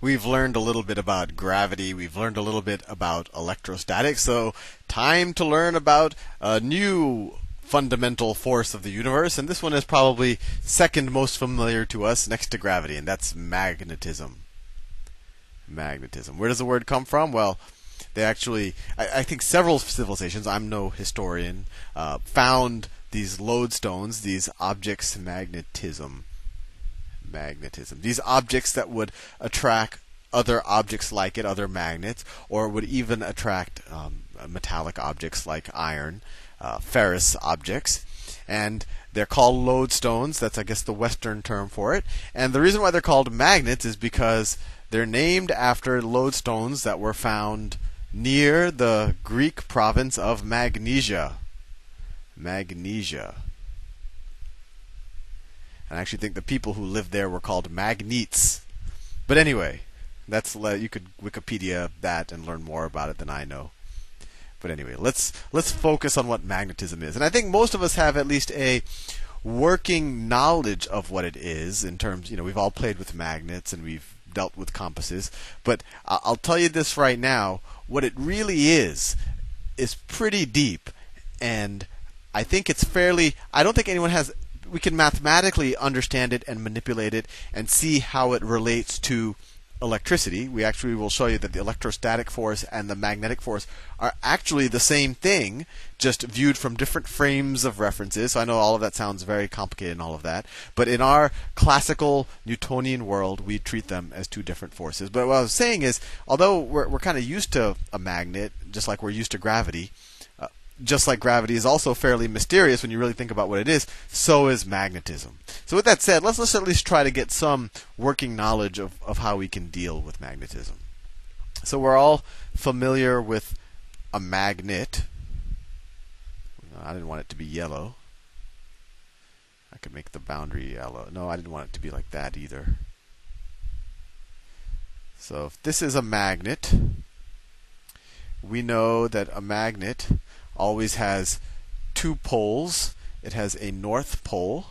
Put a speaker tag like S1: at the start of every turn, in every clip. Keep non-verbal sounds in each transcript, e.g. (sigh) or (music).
S1: We've learned a little bit about gravity. We've learned a little bit about electrostatics. So, time to learn about a new fundamental force of the universe. And this one is probably second most familiar to us next to gravity, and that's magnetism. Magnetism. Where does the word come from? Well, they actually, I, I think several civilizations, I'm no historian, uh, found these lodestones, these objects magnetism magnetism. These objects that would attract other objects like it, other magnets, or would even attract um, metallic objects like iron, uh, ferrous objects. And they're called lodestones. That's, I guess, the Western term for it. And the reason why they're called magnets is because they're named after lodestones that were found near the Greek province of Magnesia. Magnesia. And I actually think the people who lived there were called Magnetes. But anyway, that's you could Wikipedia that and learn more about it than I know. But anyway, let's let's focus on what magnetism is. And I think most of us have at least a working knowledge of what it is in terms, you know, we've all played with magnets and we've dealt with compasses, but I'll tell you this right now, what it really is is pretty deep and I think it's fairly I don't think anyone has we can mathematically understand it and manipulate it and see how it relates to electricity. We actually will show you that the electrostatic force and the magnetic force are actually the same thing, just viewed from different frames of references. So I know all of that sounds very complicated and all of that. But in our classical Newtonian world, we treat them as two different forces. But what I was saying is, although we're, we're kind of used to a magnet, just like we're used to gravity, just like gravity is also fairly mysterious when you really think about what it is, so is magnetism. So with that said, let's let's at least try to get some working knowledge of, of how we can deal with magnetism. So we're all familiar with a magnet. I didn't want it to be yellow. I could make the boundary yellow. No, I didn't want it to be like that either. So if this is a magnet, we know that a magnet always has two poles. It has a north pole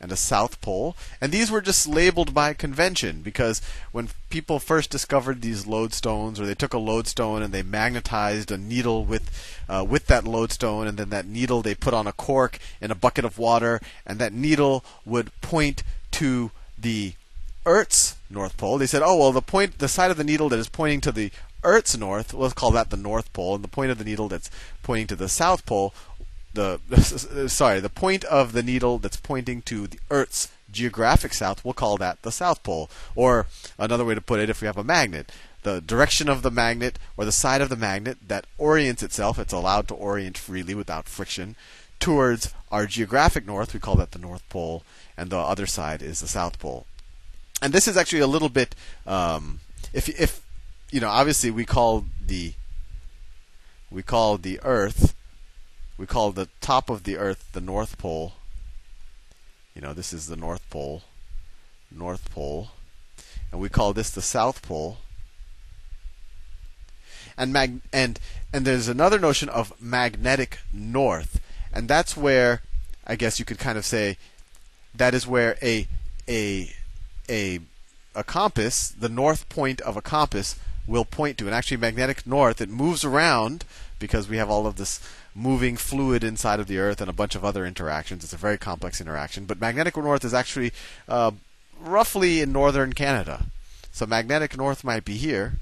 S1: and a south pole. And these were just labeled by convention because when people first discovered these lodestones, or they took a lodestone and they magnetized a needle with uh, with that lodestone, and then that needle they put on a cork in a bucket of water, and that needle would point to the Earth's north pole. They said, "Oh well, the point, the side of the needle that is pointing to the Earth's north, let's call that the North Pole, and the point of the needle that's pointing to the South Pole, the (laughs) sorry, the point of the needle that's pointing to the Earth's geographic south, we'll call that the South Pole. Or another way to put it, if we have a magnet, the direction of the magnet or the side of the magnet that orients itself, it's allowed to orient freely without friction, towards our geographic north, we call that the North Pole, and the other side is the South Pole. And this is actually a little bit, um, if if you know, obviously we call the we call the Earth, we call the top of the Earth the North Pole. You know, this is the North Pole, North Pole, and we call this the South Pole. And mag- and and there's another notion of magnetic north, and that's where I guess you could kind of say that is where a a a a compass, the north point of a compass, will point to. And actually, magnetic north, it moves around because we have all of this moving fluid inside of the Earth and a bunch of other interactions. It's a very complex interaction. But magnetic north is actually uh, roughly in northern Canada. So magnetic north might be here.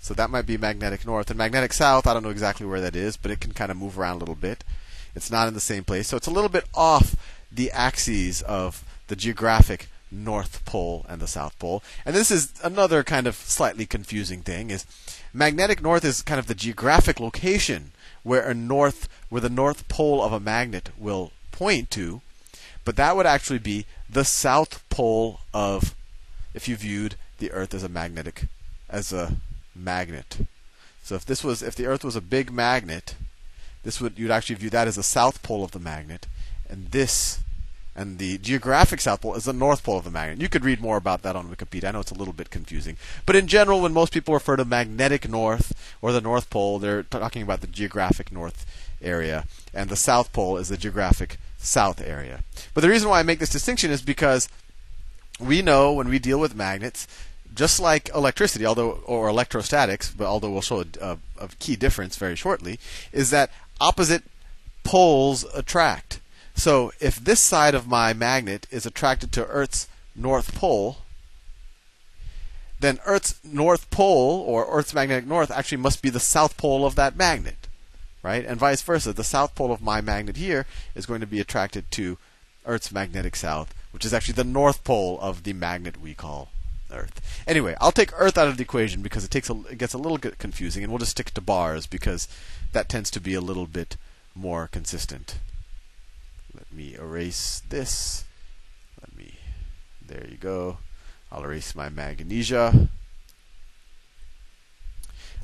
S1: So that might be magnetic north. And magnetic south, I don't know exactly where that is, but it can kind of move around a little bit. It's not in the same place. So it's a little bit off the axes of the geographic North Pole and the South Pole. And this is another kind of slightly confusing thing is magnetic north is kind of the geographic location where a north where the north pole of a magnet will point to, but that would actually be the south pole of if you viewed the earth as a magnetic as a magnet. So if this was if the earth was a big magnet, this would you'd actually view that as the south pole of the magnet and this and the geographic south pole is the north pole of the magnet. You could read more about that on Wikipedia. I know it's a little bit confusing. But in general, when most people refer to magnetic north or the north pole, they're talking about the geographic north area, and the south pole is the geographic south area. But the reason why I make this distinction is because we know when we deal with magnets, just like electricity, although or electrostatics, but although we'll show a, a, a key difference very shortly, is that opposite poles attract. So if this side of my magnet is attracted to Earth's north pole, then Earth's north pole or Earth's magnetic north actually must be the south pole of that magnet, right? And vice versa. The south pole of my magnet here is going to be attracted to Earth's magnetic south, which is actually the north pole of the magnet we call Earth. Anyway, I'll take Earth out of the equation because it takes a, it gets a little bit confusing, and we'll just stick to bars because that tends to be a little bit more consistent. Me erase this. Let me. There you go. I'll erase my magnesia.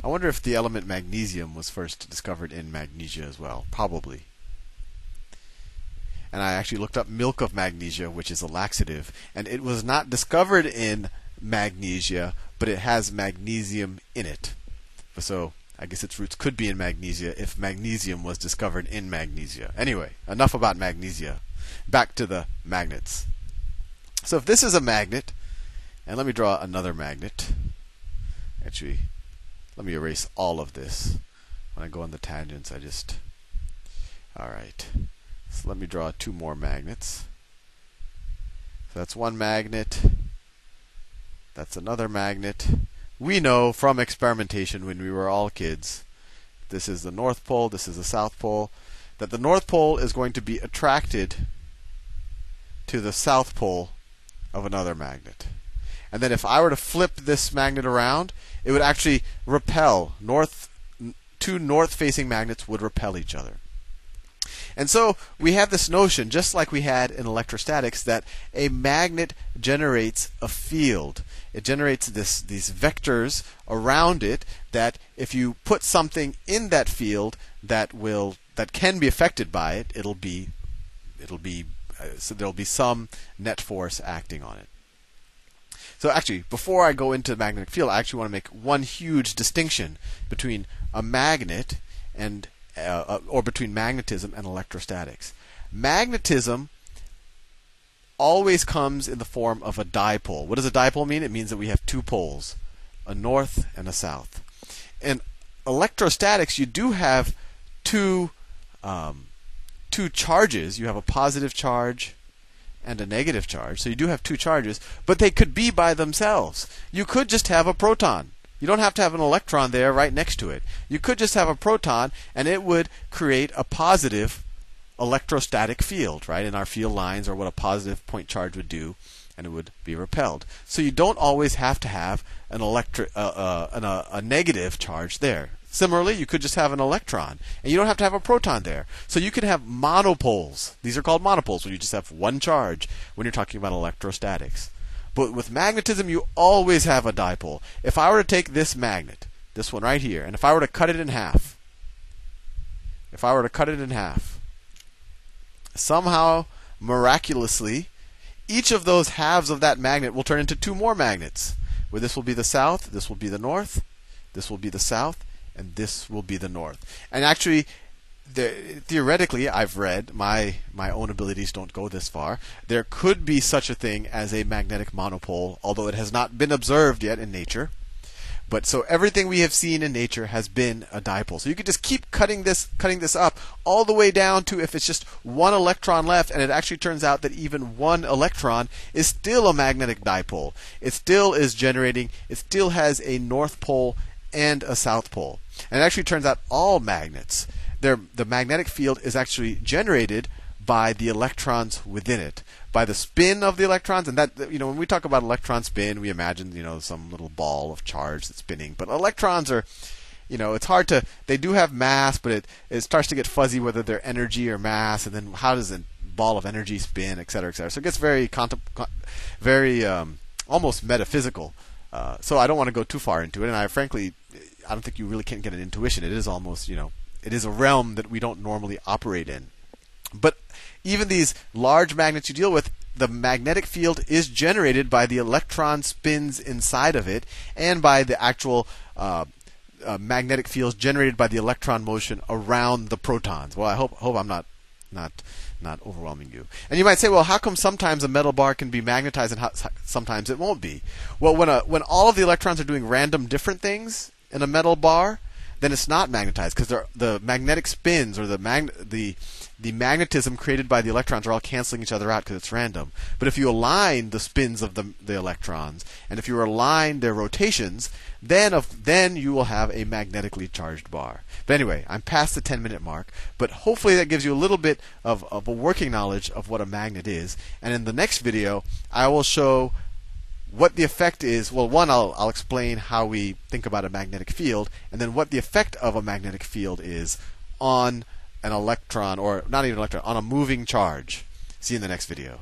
S1: I wonder if the element magnesium was first discovered in magnesia as well. Probably. And I actually looked up milk of magnesia, which is a laxative, and it was not discovered in magnesia, but it has magnesium in it. So I guess its roots could be in magnesia if magnesium was discovered in magnesia. Anyway, enough about magnesia. Back to the magnets. So if this is a magnet, and let me draw another magnet. Actually, let me erase all of this. When I go on the tangents, I just. Alright. So let me draw two more magnets. So that's one magnet. That's another magnet. We know from experimentation when we were all kids, this is the North Pole, this is the South Pole, that the North Pole is going to be attracted to the South Pole of another magnet. And then if I were to flip this magnet around, it would actually repel. North two north facing magnets would repel each other. And so we have this notion, just like we had in electrostatics, that a magnet generates a field. It generates this, these vectors around it that if you put something in that field that will that can be affected by it, it'll be it'll be uh, so there'll be some net force acting on it. So actually, before I go into the magnetic field, I actually want to make one huge distinction between a magnet and uh, uh, or between magnetism and electrostatics. Magnetism always comes in the form of a dipole. What does a dipole mean? It means that we have two poles, a north and a south. In electrostatics, you do have two um, two charges. You have a positive charge and a negative charge. So you do have two charges, but they could be by themselves. You could just have a proton. You don't have to have an electron there right next to it. You could just have a proton, and it would create a positive electrostatic field, right? In our field lines, or what a positive point charge would do, and it would be repelled. So you don't always have to have an electric, uh, uh, uh, a negative charge there. Similarly, you could just have an electron, and you don't have to have a proton there. So you can have monopoles. These are called monopoles when you just have one charge when you're talking about electrostatics. But with magnetism, you always have a dipole. If I were to take this magnet, this one right here, and if I were to cut it in half, if I were to cut it in half, somehow, miraculously, each of those halves of that magnet will turn into two more magnets. Where this will be the south, this will be the north, this will be the south, and this will be the north. And actually, theoretically, I've read my my own abilities don't go this far. There could be such a thing as a magnetic monopole, although it has not been observed yet in nature. But so everything we have seen in nature has been a dipole. So you could just keep cutting this cutting this up all the way down to if it's just one electron left, and it actually turns out that even one electron is still a magnetic dipole. It still is generating. It still has a north pole and a south pole. And it actually turns out all magnets the magnetic field is actually generated by the electrons within it, by the spin of the electrons. And that, you know, when we talk about electron spin, we imagine, you know, some little ball of charge that's spinning. But electrons are, you know, it's hard to, they do have mass, but it, it starts to get fuzzy whether they're energy or mass. And then how does a ball of energy spin, et cetera, et cetera. So it gets very, contem- very, um, almost metaphysical. Uh, so I don't want to go too far into it. And I frankly, I don't think you really can get an intuition. It is almost, you know, it is a realm that we don't normally operate in. But even these large magnets you deal with, the magnetic field is generated by the electron spins inside of it and by the actual uh, uh, magnetic fields generated by the electron motion around the protons. Well, I hope hope I'm not not not overwhelming you. And you might say, well, how come sometimes a metal bar can be magnetized and how, sometimes it won't be? Well, when a, when all of the electrons are doing random different things in a metal bar, then it's not magnetized because the magnetic spins or the mag- the the magnetism created by the electrons are all canceling each other out because it's random. But if you align the spins of the, the electrons, and if you align their rotations, then of, then you will have a magnetically charged bar. But anyway, I'm past the 10 minute mark, but hopefully that gives you a little bit of, of a working knowledge of what a magnet is. And in the next video, I will show what the effect is. Well, one, I'll, I'll explain how we think about a magnetic field, and then what the effect of a magnetic field is on an electron, or not even electron, on a moving charge. See you in the next video.